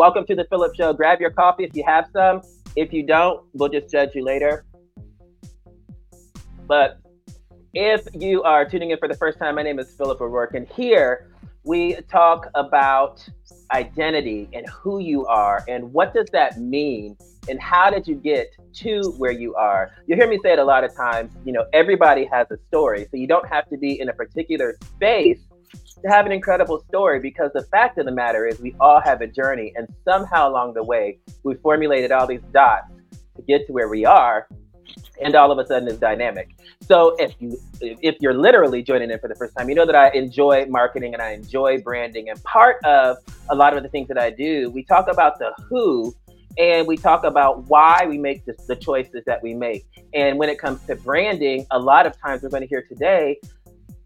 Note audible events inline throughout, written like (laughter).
Welcome to the Phillip Show. Grab your coffee if you have some. If you don't, we'll just judge you later. But if you are tuning in for the first time, my name is Phillip O'Rourke, and here we talk about identity and who you are and what does that mean and how did you get to where you are. You hear me say it a lot of times, you know, everybody has a story, so you don't have to be in a particular space to have an incredible story because the fact of the matter is we all have a journey and somehow along the way we formulated all these dots to get to where we are and all of a sudden it's dynamic. So if you if you're literally joining in for the first time you know that i enjoy marketing and i enjoy branding. And part of a lot of the things that i do we talk about the who and we talk about why we make the, the choices that we make. And when it comes to branding a lot of times we're going to hear today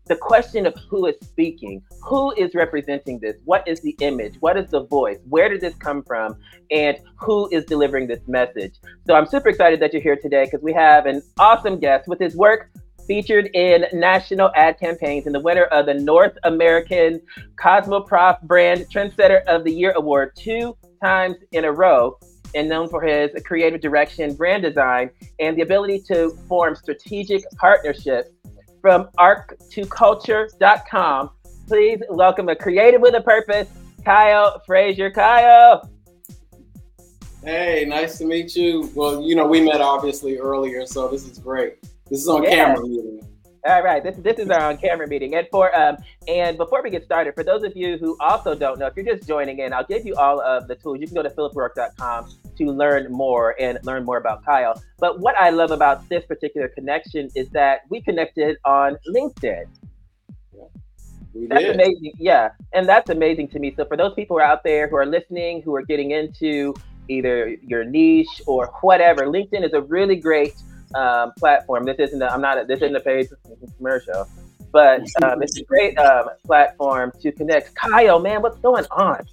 the question of who is speaking, who is representing this, what is the image, what is the voice, where did this come from, and who is delivering this message. So I'm super excited that you're here today because we have an awesome guest with his work featured in national ad campaigns and the winner of the North American Cosmoprof Brand Trendsetter of the Year Award two times in a row. And known for his creative direction, brand design, and the ability to form strategic partnerships from archtoculture.com. Please welcome a creative with a purpose, Kyle Frazier. Kyle. Hey, nice to meet you. Well, you know, we met obviously earlier, so this is great. This is on Yeah. camera. meeting. All right, this this is our on-camera meeting, and for um and before we get started, for those of you who also don't know, if you're just joining in, I'll give you all of the tools. You can go to philipwork.com to learn more and learn more about Kyle. But what I love about this particular connection is that we connected on LinkedIn. We That's did. amazing. Yeah. And that's amazing to me. So for those people who are out there who are listening, who are getting into either your niche or whatever, LinkedIn is a really great um, platform. This isn't a, I'm not a, this isn't a paid commercial, but um, it's a great um, platform to connect. Kyle, man, what's going on?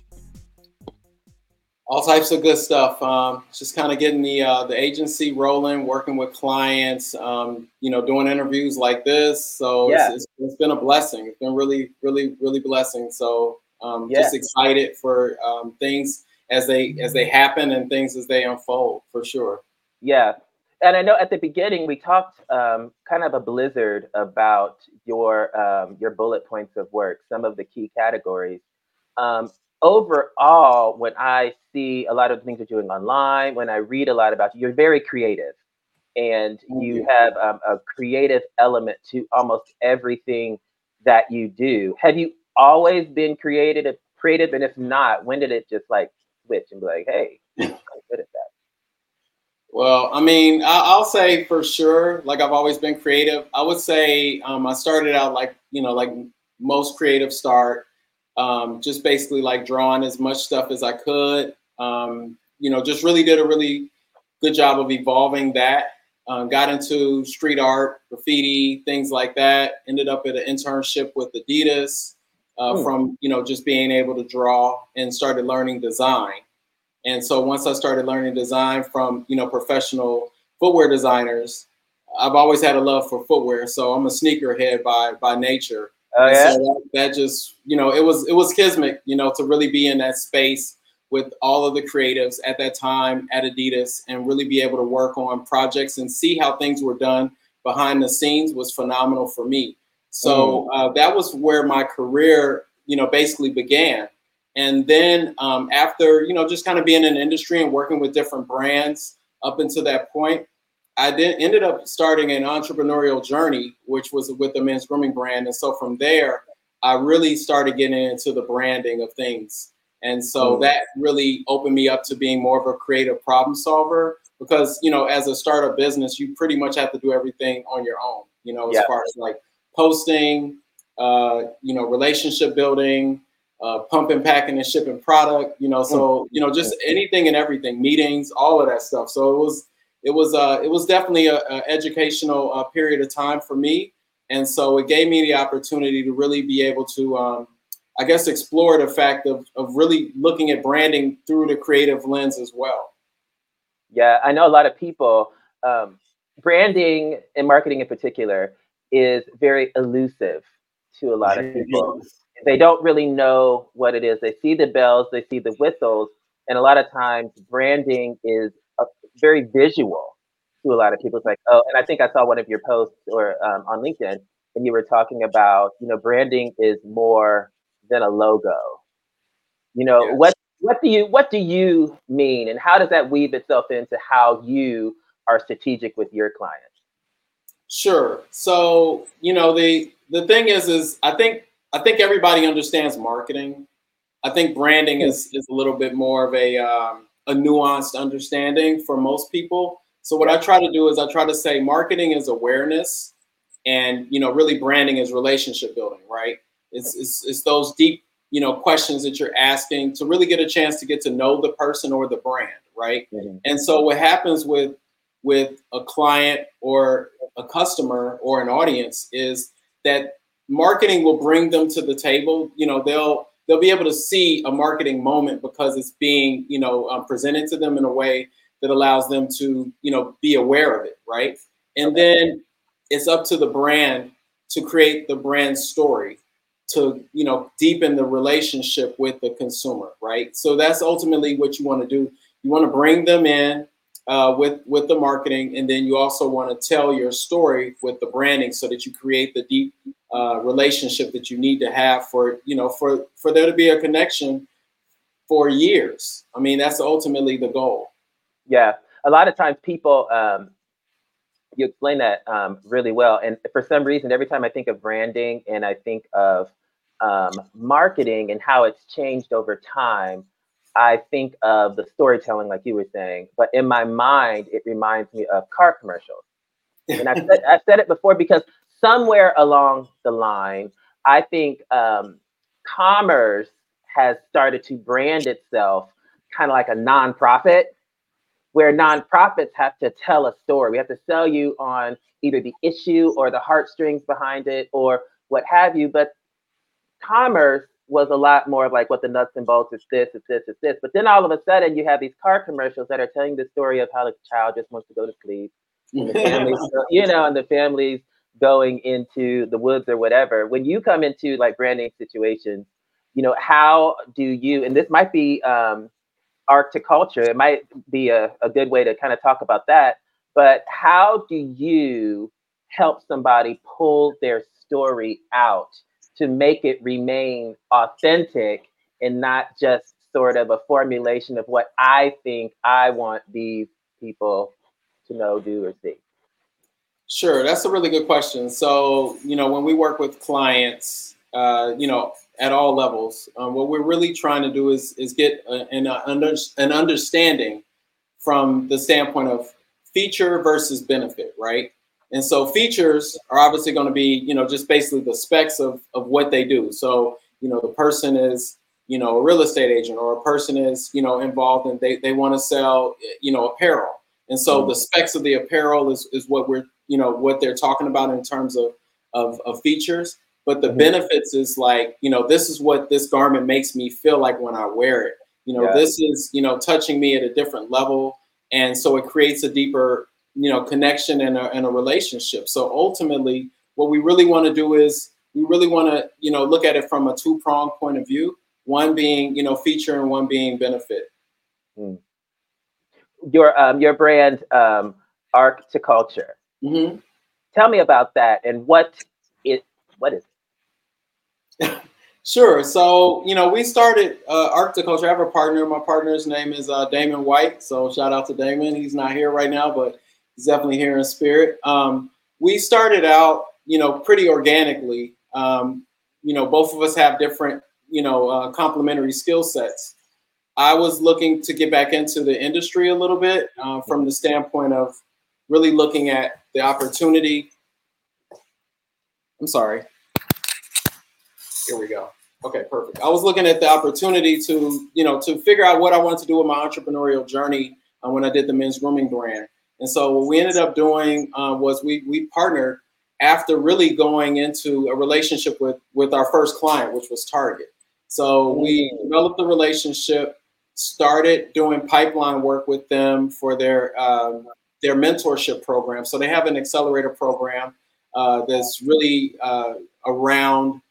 All types of good stuff. Um, just kind of getting the uh, the agency rolling, working with clients. Um, you know, doing interviews like this. So Yeah. it's, it's, it's been a blessing. It's been really, really, really blessing. So um, Yeah. just excited for um, things as they as they happen and things as they unfold for sure. Yeah. And I know at the beginning we talked um, kind of a blizzard about your um, your bullet points of work, some of the key categories. Um, overall, when I see a lot of the things you're doing online, when I read a lot about you, you're very creative, and you have um, a creative element to almost everything that you do. Have you always been creative? Creative, and if not, when did it just like switch and be like, "Hey, (laughs) I'm good at that"? Well, I mean, I- I'll say for sure, like I've always been creative. I would say um, I started out like, you know, like most creative start, um, just basically like drawing as much stuff as I could. Um, you know, just really did a really good job of evolving that. Um, got into street art, graffiti, things like that. Ended up at an internship with Adidas uh, Hmm. from, you know, just being able to draw and started learning design. And so once I started learning design from, you know, professional footwear designers, I've always had a love for footwear. So I'm a sneakerhead by by nature. Oh yeah. so that, that just, you know, it was it was kismet, you know, to really be in that space with all of the creatives at that time at Adidas and really be able to work on projects and see how things were done behind the scenes was phenomenal for me. So uh, that was where my career, you know, basically began. And then um, after, you know, just kind of being in the industry and working with different brands up until that point, I then ended up starting an entrepreneurial journey, which was with the men's grooming brand. And so from there, I really started getting into the branding of things. And so Mm. that really opened me up to being more of a creative problem solver because, you know, as a startup business, you pretty much have to do everything on your own, you know, as Yeah. far as like posting, uh, you know, relationship building, uh, pumping, packing, and shipping product. You know, so you know, just anything and everything, meetings, all of that stuff. So it was, it was, uh, it was definitely a, a educational uh, period of time for me, and so it gave me the opportunity to really be able to, um, I guess, explore the fact of, of really looking at branding through the creative lens as well. Yeah, I know a lot of people. Um, branding and marketing in particular is very elusive to a lot of people. They don't really know what it is. They see the bells, they see the whistles, and a lot of times branding is a, very visual to a lot of people. It's like, oh, and I think I saw one of your posts or um, on LinkedIn, and you were talking about, you know, branding is more than a logo. You know, Yes. what what do you what do you mean, and how does that weave itself into how you are strategic with your clients? Sure. So, you know, the the thing is is I think I think everybody understands marketing. I think branding is is a little bit more of a um, a nuanced understanding for most people. So what I try to do is I try to say marketing is awareness and you know really branding is relationship building, right? It's it's, it's those deep, you know, questions that you're asking to really get a chance to get to know the person or the brand, right? And so what happens with with a client or a customer or an audience is that marketing will bring them to the table. You know, they'll they'll be able to see a marketing moment because it's being you know um, presented to them in a way that allows them to you know be aware of it, right? And then it's up to the brand to create the brand story to you know deepen the relationship with the consumer, right? So that's ultimately what you want to do. You want to bring them in uh, with with the marketing, and then you also want to tell your story with the branding, so that you create the deep uh, relationship that you need to have for you know for for there to be a connection for years. I mean, that's ultimately the goal. Yeah, a lot of times people, um, you explain that um, really well, and for some reason, every time I think of branding and I think of um, marketing and how it's changed over time, I think of the storytelling, like you were saying. But in my mind, it reminds me of car commercials. And I've said, I've said it before because somewhere along the line, I think um, commerce has started to brand itself kind of like a nonprofit, where nonprofits have to tell a story. We have to sell you on either the issue or the heartstrings behind it or what have you. But commerce was a lot more of like what the nuts and bolts is this, it's this, it's this. But then all of a sudden, you have these car commercials that are telling the story of how the child just wants to go to sleep and the (laughs) you know, and the family's going into the woods or whatever. When you come into like branding situations, you know, how do you, and this might be um, Arch to Culture, it might be a, a good way to kind of talk about that, but how do you help somebody pull their story out to make it remain authentic and not just sort of a formulation of what I think I want these people to know, do, or see? Sure, that's a really good question. So, you know, when we work with clients, uh, you know, at all levels, um, what we're really trying to do is is get an, uh, an understanding from the standpoint of feature versus benefit, right? And so features are obviously going to be, you know, just basically the specs of of what they do. So, you know, the person is, you know, a real estate agent or a person is, you know, involved and they they want to sell, you know, apparel. And so the specs of the apparel is, is what we're, you know, what they're talking about in terms of, of, of features. But the Mhm. benefits is like, you know, this is what this garment makes me feel like when I wear it. You know, Yeah. this is, you know, touching me at a different level. And so it creates a deeper, you know, connection and a, and a relationship. So ultimately, what we really want to do is we really want to, you know, look at it from a two pronged point of view. One being, you know, feature and one being benefit. Your um, your brand, um, Arch to Culture. hmm Tell me about that and what it what is (laughs) Sure. So, you know, we started uh, Arch to Culture. I have a partner. My partner's name is uh, Damon White. So, shout out to Damon. He's not here right now, but he's definitely here in spirit. Um, we started out, you know, pretty organically. Um, you know, both of us have different, you know, uh, complementary skill sets. I was looking to get back into the industry a little bit uh, from the standpoint of really looking at the opportunity. I'm sorry. Here we go. Okay, perfect. I was looking at the opportunity to, you know, to figure out what I wanted to do with my entrepreneurial journey uh, when I did the men's grooming brand. And so what we ended up doing uh, was we we partnered after really going into a relationship with with our first client, which was Target. So we Mm. developed the relationship, started doing pipeline work with them for their um, their mentorship program. So they have an accelerator program uh, that's really uh, around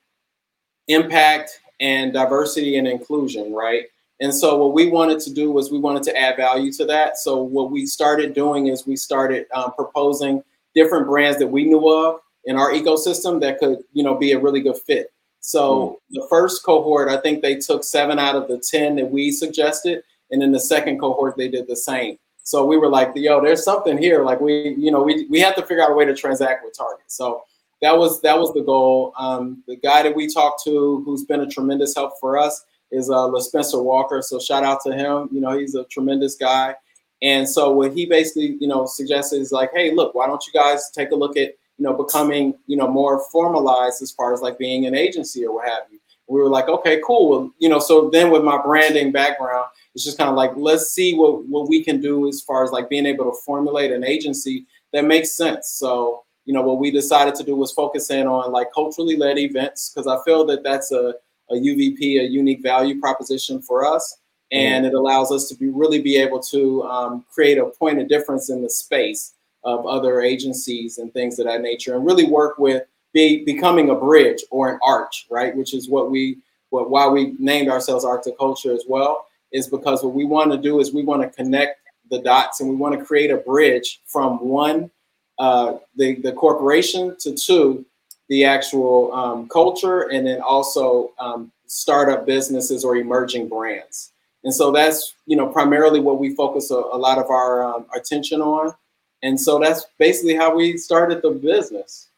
impact and diversity and inclusion, right? And so what we wanted to do was we wanted to add value to that. So what we started doing is we started um, proposing different brands that we knew of in our ecosystem that could, you know, be a really good fit. So the first cohort, I think they took seven out of the ten that we suggested, and then the second cohort they did the same. So we were like, yo, there's something here. Like we, you know, we we have to figure out a way to transact with Target. So that was that was the goal. Um, the guy that we talked to, who's been a tremendous help for us, is uh, La Spencer Walker. So shout out to him. You know, he's a tremendous guy. And so what he basically, you know, suggested is like, hey, look, why don't you guys take a look at, you know, becoming, you know, more formalized as far as like being an agency or what have you. We were like, okay, cool. Well, you know, so then with my branding background, it's just kind of like, let's see what what we can do as far as like being able to formulate an agency that makes sense. So, you know, what we decided to do was focus in on like culturally led events because I feel that that's a a UVP, a unique value proposition for us. And it allows us to be really be able to um, create a point of difference in the space of other agencies and things of that nature, and really work with be becoming a bridge or an arch, right? Which is what we what why we named ourselves Arch to Culture as well, is because what we want to do is we want to connect the dots and we want to create a bridge from one uh, the the corporation to two the actual um, culture and then also um, startup businesses or emerging brands. And so that's you know primarily what we focus a, a lot of our um, attention on. And so that's basically how we started the business.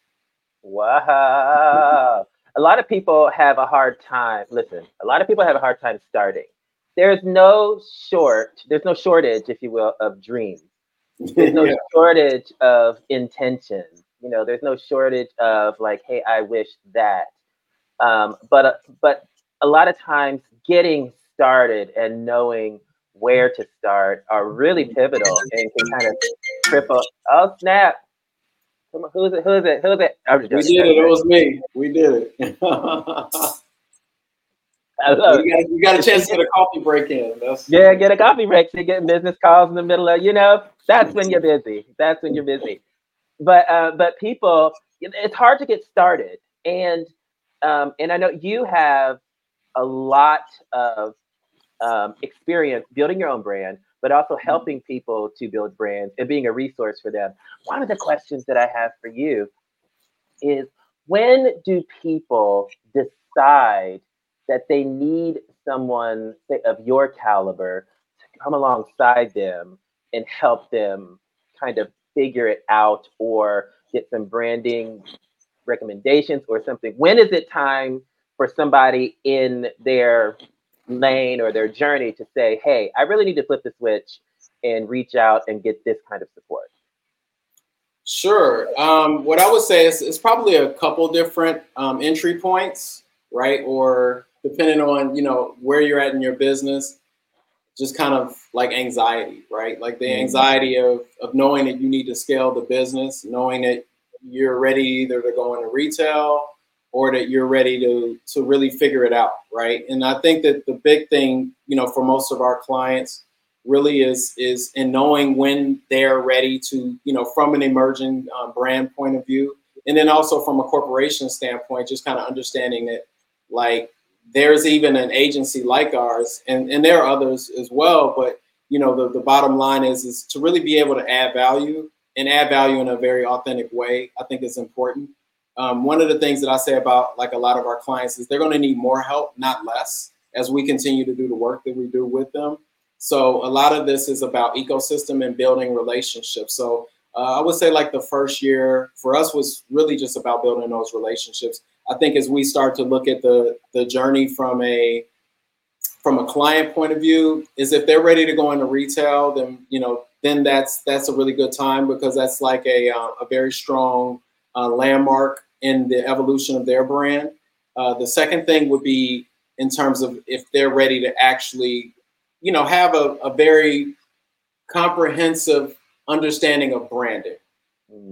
Wow. A lot of people have a hard time. Listen, a lot of people have a hard time starting. There's no short, there's no shortage, if you will, of dreams. There's no (laughs) Yeah. shortage of intention. You know, there's no shortage of like, hey, I wish that. Um, but uh, but a lot of times, getting started and knowing where to start are really pivotal and can kind of triple. Oh snap! Come on, who's it? Who's it? Who's it? I'm just We did it. It was me. We did it. we, (laughs) I love it. got, we got a chance to get a coffee break in. That's, Yeah, get a coffee break. You get business calls in the middle of, you know, that's when you're busy. That's when you're busy. But uh, but people, it's hard to get started, and um, and I know you have a lot of um, experience building your own brand, but also helping people to build brands and being a resource for them. One of the questions that I have for you is when do people decide that they need someone say, of your caliber to come alongside them and help them kind of figure it out or get some branding recommendations or something? When is it time for somebody in their lane or their journey to say, hey, I really need to flip the switch and reach out and get this kind of support? Sure. Um, what I would say is it's probably a couple different um, entry points, right? Or depending on you know where you're at in your business, just kind of like anxiety, right? Like the Mhm. anxiety of of knowing that you need to scale the business, knowing that you're ready either to go into retail or that you're ready to to really figure it out, right? And I think that the big thing, you know, for most of our clients really is is in knowing when they're ready to, you know, from an emerging um, brand point of view, and then also from a corporation standpoint, just kind of understanding that, like, there's even an agency like ours, and and there are others as well, but you know, the the bottom line is is to really be able to add value and add value in a very authentic way. I think is important. Um, one of the things that I say about like a lot of our clients is they're going to need more help, not less, as we continue to do the work that we do with them. So a lot of this is about ecosystem and building relationships. So uh, I would say like the first year for us was really just about building those relationships. I think as we start to look at the the journey from a from a client point of view, is if they're ready to go into retail, then you know then that's that's a really good time because that's like a uh, a very strong uh, landmark in the evolution of their brand. Uh, the second thing would be in terms of if they're ready to actually, you know, have a, a very comprehensive understanding of branding.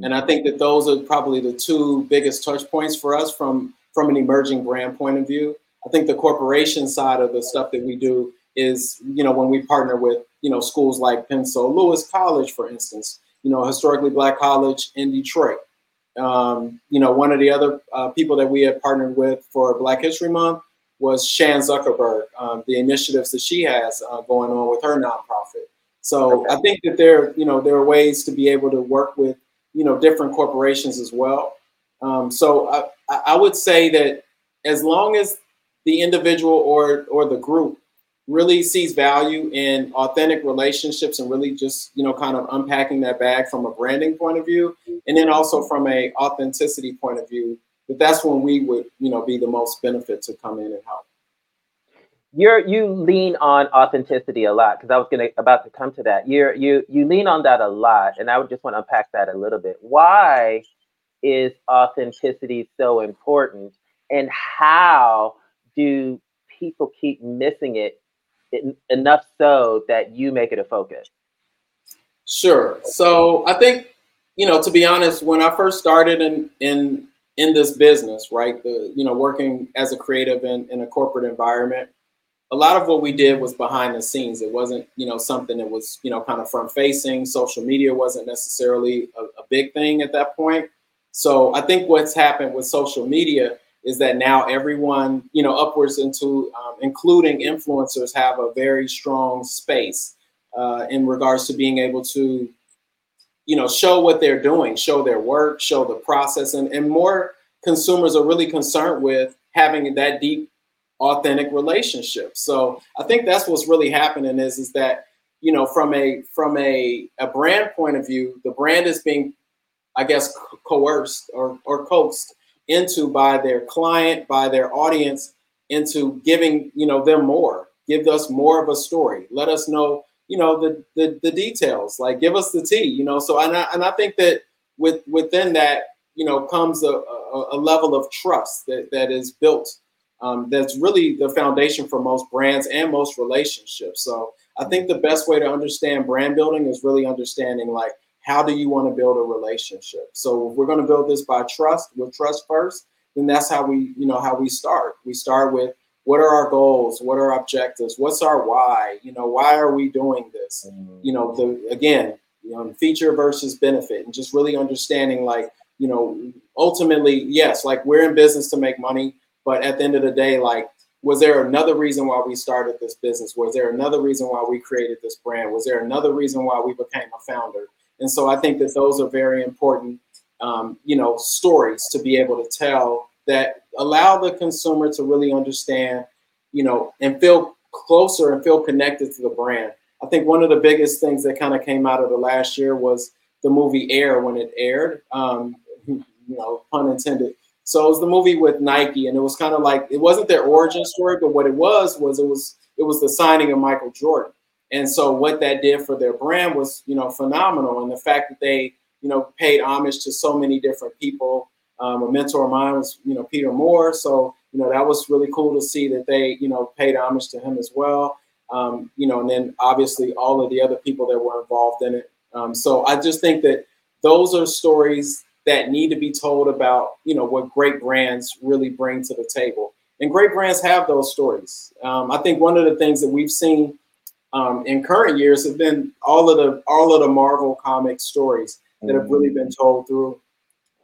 And I think that those are probably the two biggest touch points for us from from an emerging brand point of view. I think the corporation side of the stuff that we do is, you know, when we partner with, you know, schools like Pensole Lewis College, for instance, you know, historically black college in Detroit. Um, you know, one of the other uh, people that we have partnered with for Black History Month was Chan Zuckerberg, um, the initiatives that she has uh, going on with her nonprofit. So I think that there, you know, there are ways to be able to work with, you know, different corporations as well. Um, so I, I would say that as long as the individual or or the group really sees value in authentic relationships and really just you know kind of unpacking that bag from a branding point of view and then also from a authenticity point of view that that's when we would you know be the most benefit to come in and help you're you lean on authenticity a lot because I was gonna about to come to that. You're you you lean on that a lot, and I would just want to unpack that a little bit. Why is authenticity so important, and how do people keep missing it en- enough so that you make it a focus? Sure. So I think, you know, to be honest, when I first started in in in this business, right, the you know, working as a creative in, in a corporate environment, a lot of what we did was behind the scenes. It wasn't, you know, something that was, you know, kind of front facing. Social media wasn't necessarily a, a big thing at that point. So I think what's happened with social media is that now everyone, you know, upwards into um, including influencers have a very strong space uh, in regards to being able to, you know, show what they're doing, show their work, show the process, and, and more consumers are really concerned with having that deep, authentic relationship. So I think that's what's really happening is is that you know from a from a, a brand point of view, the brand is being, I guess, coerced or or coaxed into by their client, by their audience, into giving you know them more, give us more of a story, let us know you know the the, the details, like give us the tea, you know. So and I, and I think that with within that you know comes a, a, a level of trust that that is built. Um, that's really the foundation for most brands and most relationships. So I think the best way to understand brand building is really understanding like how do you want to build a relationship? So if we're going to build this by trust with trust first then that's how we you know how we start. We start with what are our goals? What are our objectives? What's our why? You know why are we doing this? Mm-hmm. You know the again you know feature versus benefit and just really understanding like you know ultimately yes like we're in business to make money but at the end of the day like was there another reason why we started this business? Was there another reason why we created this brand? Was there another reason why we became a founder and so I think that those are very important, um, you know, stories to be able to tell that allow the consumer to really understand, you know, and feel closer and feel connected to the brand. I think one of the biggest things that kind of came out of the last year was the movie Air when it aired. Um, you know, pun intended. So it was the movie with Nike, and it was kind of like it wasn't their origin story, but what it was was it was it was the signing of Michael Jordan. And so what that did for their brand was, you know, phenomenal. And the fact that they, you know, paid homage to so many different people. Um, a mentor of mine was, you know, Peter Moore. So, you know, that was really cool to see that they, you know, paid homage to him as well. Um, you know, and then obviously all of the other people that were involved in it. Um, so I just think that those are stories that need to be told about, you know, what great brands really bring to the table. And great brands have those stories. Um, I think one of the things that we've seen um, in current years have been all of the all of the Marvel comic stories that have really been told through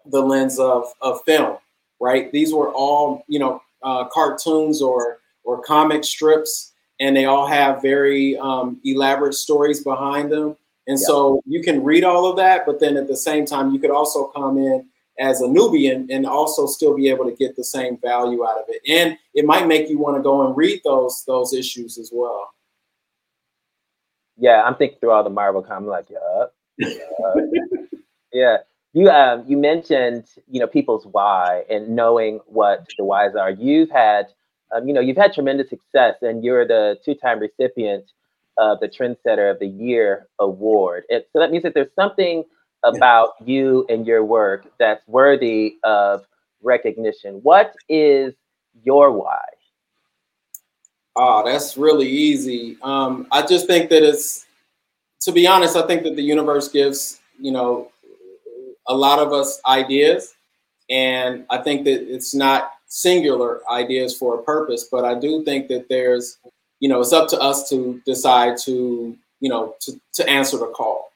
the lens of, of film, right? These were all you know uh, cartoons or or comic strips, and they all have very um, elaborate stories behind them. And Yeah. so you can read all of that, but then at the same time, you could also come in as a newbie and, and also still be able to get the same value out of it. And it might make you want to go and read those those issues as well. Yeah, I'm thinking through all the Marvel comics. Like, yeah, yeah, (laughs) yeah. You um, you mentioned you know people's why and knowing what the whys are. You've had um, you know you've had tremendous success, and you're the two-time recipient of the Trendsetter of the Year award. It, so that means that there's something about you and your work that's worthy of recognition. What is your why? Oh, that's really easy. Um, I just think that it's, to be honest, I think that the universe gives, you know, a lot of us ideas. And I think that it's not singular ideas for a purpose, but I do think that there's, you know, it's up to us to decide to, you know, to, to answer the call,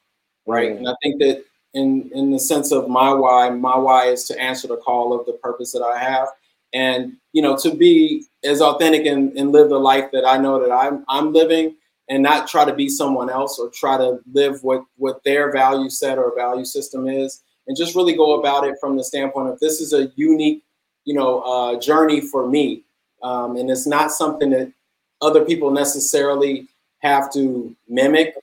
right? Mm. And I think that in in the sense of my why, my why is to answer the call of the purpose that I have, and you know, to be as authentic and, and live the life that I know that I'm I'm living, and not try to be someone else or try to live what what their value set or value system is, and just really go about it from the standpoint of this is a unique, you know, uh, journey for me, um, and it's not something that other people necessarily have to mimic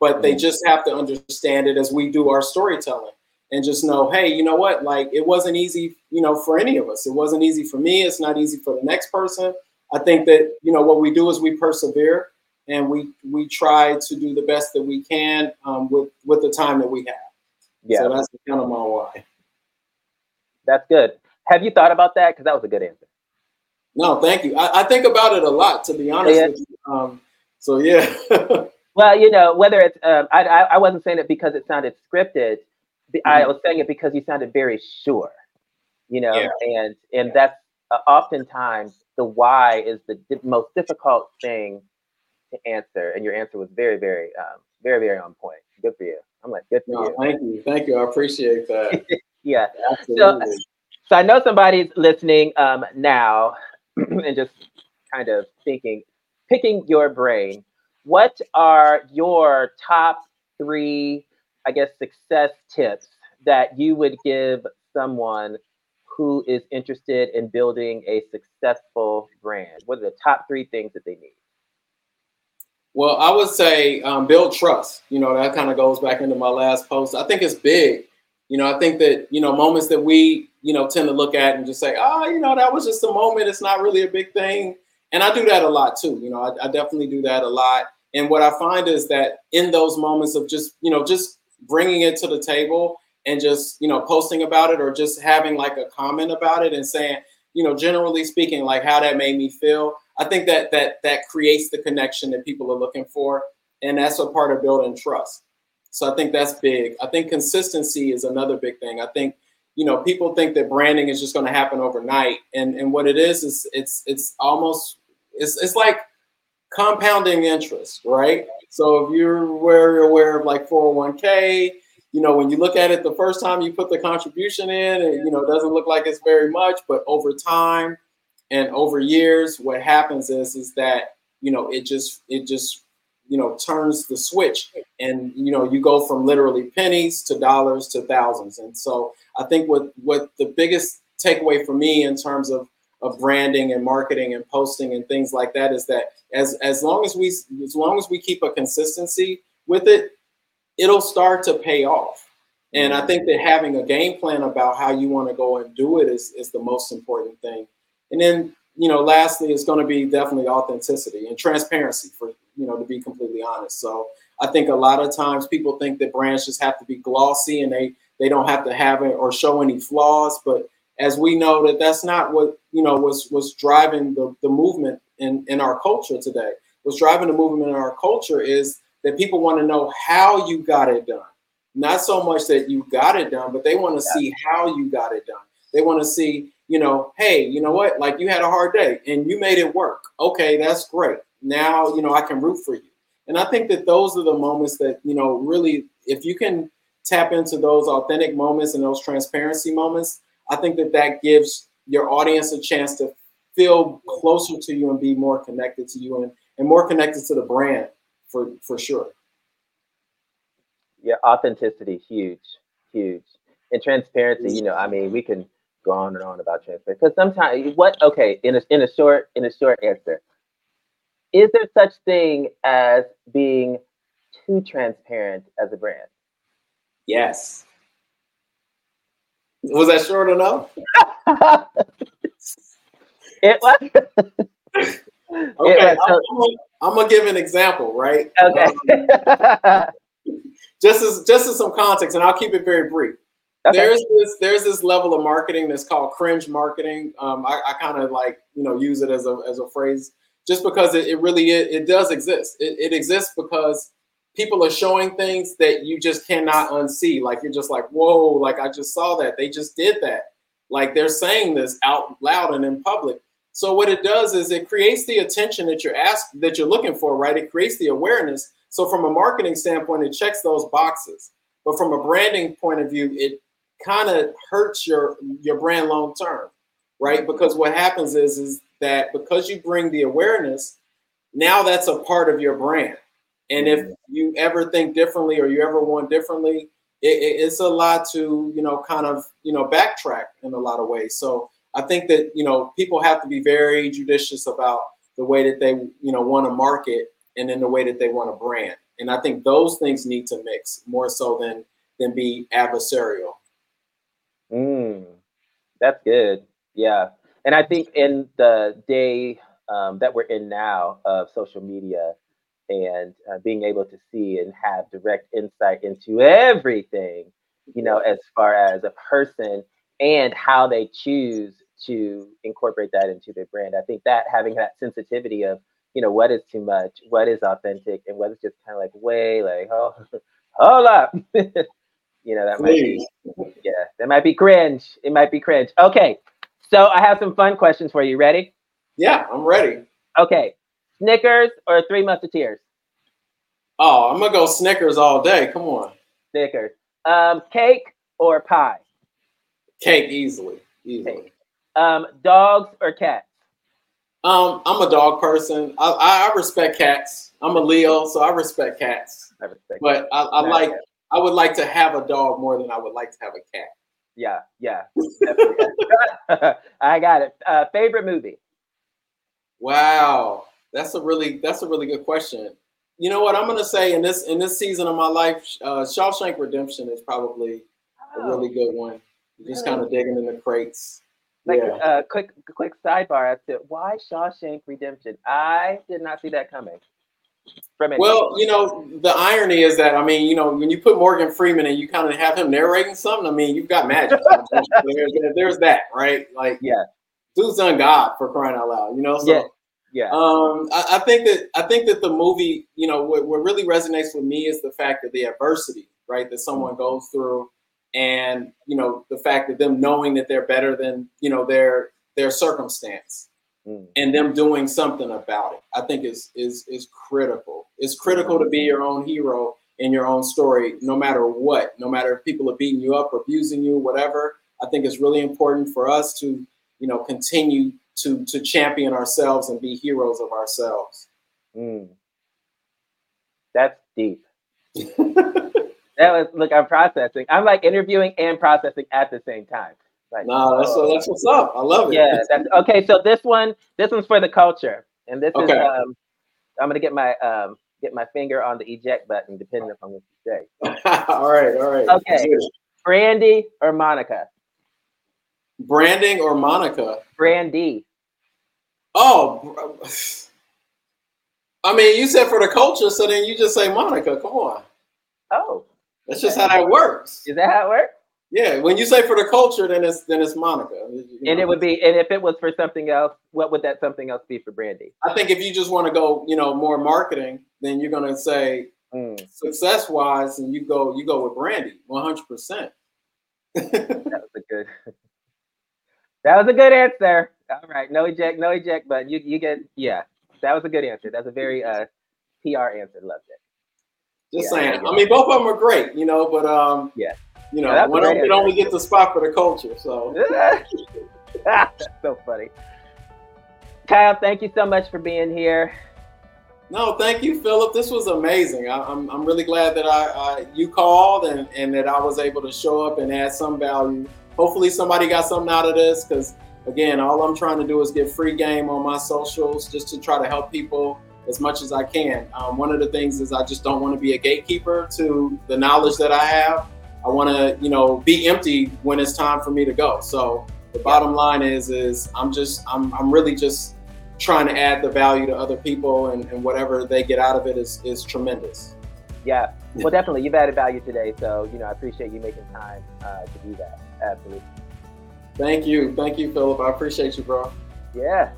but they just have to understand it as we do our storytelling and just know hey you know what like it wasn't easy you know for any of us it wasn't easy for me it's not easy for the next person i think that you know what we do is we persevere and we we try to do the best that we can um, with with the time that we have Yeah, so that's kind of my why that's good. Have you thought about that? Because that was a good answer. no thank you I, I think about it a lot to be honest Yeah. with you um, so yeah (laughs) Well, you know, whether it's, um, I, I, I wasn't saying it because it sounded scripted. I was saying it because you sounded very sure, you know, Yeah. and and that's uh, oftentimes the why is the di- most difficult thing to answer, and your answer was very, very, um, very, very on point. Good for you. I'm like, good for no, you. thank you thank you i appreciate that (laughs) Yeah. absolutely So I know somebody's listening um, now (clears throat) and just kind of thinking, picking your brain. What are your top three, I guess, success tips that you would give someone who is interested in building a successful brand? What are the top three things that they need? Well, I would say um, build trust. You know, that kind of goes back into my last post. I think it's big. You know, I think that, you know, moments that we, you know, tend to look at and just say, oh, you know, that was just a moment. It's not really a big thing. And I do that a lot too. You know, I, I definitely do that a lot. And what I find is that in those moments of just, you know, just bringing it to the table and just, you know, posting about it or just having like a comment about it and saying, you know, generally speaking, like how that made me feel. I think that that that creates the connection that people are looking for, and that's a part of building trust. So I think that's big. I think consistency is another big thing. I think you know people think that branding is just going to happen overnight, and and what it is is it's it's almost it's it's like compounding interest, right? So if you're very aware of like 401k, you know when you look at it the first time you put the contribution in, it, you know doesn't look like it's very much, but over time and over years what happens is is that you know it just it just you know turns the switch and you know you go from literally pennies to dollars to thousands and so i think what what the biggest takeaway for me in terms of of branding and marketing and posting and things like that is that as as long as we as long as we keep a consistency with it it'll start to pay off and i think that having a game plan about how you want to go and do it is is the most important thing and then, you know, lastly, it's going to be definitely authenticity and transparency for, you know, to be completely honest. So I think a lot of times people think that brands just have to be glossy and they, they don't have to have it or show any flaws. But as we know that that's not what, you know, was, was driving the, the movement in, in our culture today. What's driving the movement in our culture is that people want to know how you got it done. Not so much that you got it done, but they want to see how you got it done. They want to see, you know, hey, you know what? Like you had a hard day and you made it work. Okay, that's great. Now, you know, I can root for you. And I think that those are the moments that, you know, really, if you can tap into those authentic moments and those transparency moments, I think that that gives your audience a chance to feel closer to you and be more connected to you and, and more connected to the brand for, for sure. Yeah, authenticity, huge, huge. And transparency, you know, I mean, we can go on and on about transparency because sometimes what okay, in a in a short in a short answer, is there such thing as being too transparent as a brand? Yes. Was that short enough? (laughs) it was Okay, Yeah, so- I'm, gonna, I'm gonna give an example, right? okay. Um, just as just as some context, and I'll keep it very brief. okay. There's this there's this level of marketing that's called cringe marketing. Um, I, I kind of like you know use it as a as a phrase just because it, it really it, it does exist. It, it exists because people are showing things that you just cannot unsee. Like you're just like, whoa, like I just saw that. They just did that. like they're saying this out loud and in public. So what it does is it creates the attention that you're asked that you're looking for, right? It creates the awareness. So from a marketing standpoint, it checks those boxes. But from a branding point of view, it kind of hurts your your brand long term, right? Because what happens is is that because you bring the awareness, now that's a part of your brand. And if you ever think differently or you ever want differently, it, it- it's a lot to you know kind of you know backtrack in a lot of ways. So I think that you know people have to be very judicious about the way that they you know want to market and then the way that they want to brand. And I think those things need to mix more so than than be adversarial. Mm, that's good. Yeah. And I think in the day um, that we're in now of social media and uh, being able to see and have direct insight into everything, you know, as far as a person and how they choose to incorporate that into their brand. I think that having that sensitivity of, you know, what is too much, what is authentic, and what is just kind of like way like, oh, (laughs) hold up. (laughs) you know, that might be yeah, that might be cringe. It might be cringe. Okay, so I have some fun questions for you. Ready? Yeah, I'm ready. Okay, Snickers or Three Musketeers? Oh, I'm gonna go Snickers all day. Come on, Snickers. Um, cake or pie? cake easily, easily. Cake. Um, dogs or cats? Um, I'm a dog person. I, I, I respect cats. I'm a Leo, so I respect cats. I respect. But I, I Not like cats. I would like to have a dog more than I would like to have a cat. Yeah, yeah. (laughs) (laughs) I got it. Uh, favorite movie? Wow, that's a really that's a really good question. You know what I'm gonna say in this in this season of my life, uh, Shawshank Redemption is probably a really good one. Just kind of digging in the crates. Like yeah. uh, quick, quick sidebar as to why Shawshank Redemption. I did not see that coming. Well, you know, the irony is that I mean, you know, when you put Morgan Freeman and you kind of have him narrating something, I mean, you've got magic. (laughs) there's, there's that, right? Like, Yeah. dude's done God for crying out loud, you know. So, Yeah. Yeah, um, I, I think that I think that the movie, you know, what, what really resonates with me is the fact that the adversity, right, that someone goes through, and you know, the fact that them knowing that they're better than you know their their circumstance Mm. and them doing something about it i think is is is critical. It's critical to be your own hero in your own story no matter what no matter if people are beating you up or abusing you whatever. I think it's really important for us to you know continue to to champion ourselves and be heroes of ourselves Mm. That's deep. (laughs) That was look. I'm processing. I'm like interviewing and processing at the same time. Like, no that's oh. that's what's up i love it yeah. Okay. So this one, this one's for the culture, and this is. Um, I'm gonna get my um get my finger on the eject button, depending upon what you say. (laughs) all right all right Okay. Brandy or Monica? Branding or monica Brandy. oh i mean you said for the culture so then you just say monica come on Oh, That's just how that works. is that how it works? Yeah, when you say for the culture, then it's then it's Monica. You And it would be, and if it was for something else, what would that something else be for Brandy? I think if you just want to go, you know, more marketing, then you're gonna say Mm, success wise, and you go you go with Brandy, 100. percent (laughs) that was a good. That was a good answer. All right, no eject, no eject, but you you get yeah. That was a good answer. That's a very uh PR answer. Loved it. Just Yeah, saying. yeah. I mean, both of them are great, you know, but um, Yeah. you know, that's one of them can only get the spot for the culture. So (laughs) That's so funny. Kyle, thank you so much for being here. No, thank you, Phillip. This was amazing. I, I'm I'm really glad that I, I you called and and that I was able to show up and add some value. Hopefully, somebody got something out of this because again, all I'm trying to do is get free game on my socials just to try to help people as much as I can. Um, one of the things is I just don't want to be a gatekeeper to the knowledge that I have. I want to, you know, be empty when it's time for me to go. So the bottom line is, is I'm just, I'm, I'm really just trying to add the value to other people, and, and whatever they get out of it is, is tremendous. Yeah, well, definitely, you've added value today, so you know I appreciate you making time uh, to do that. Absolutely. Thank you, thank you, Phillip. I appreciate you, bro. Yeah.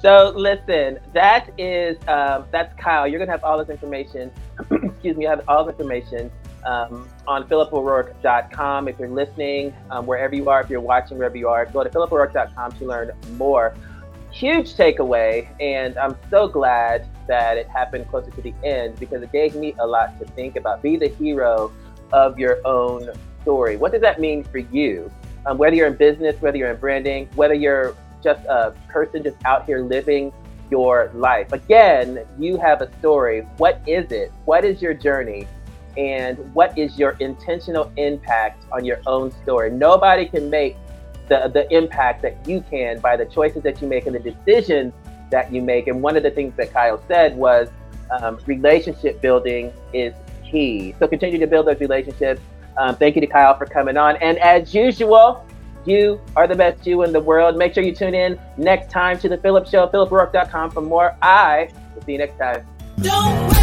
So listen, that is um, that's Kyle. You're gonna have all this information. (clears throat) excuse me, you have all this information um, on philipo'rourke.com. If you're listening, um, wherever you are, if you're watching, wherever you are, go to philipo'rourke.com to learn more. Huge takeaway, and I'm so glad that it happened closer to the end because it gave me a lot to think about. Be the hero of your own story. What does that mean for you? Um, whether you're in business, whether you're in branding, whether you're just a person just out here living your life. Again, you have a story. What is it? What is your journey? And what is your intentional impact on your own story? Nobody can make the, the impact that you can by the choices that you make and the decisions that you make. And one of the things that Kyle said was um, relationship building is key. So continue to build those relationships. Um, thank you to Kyle for coming on. And as usual, you are the best you in the world. Make sure you tune in next time to The Phillip Show, philipo'rourke.com for more. I will see you next time. Don't.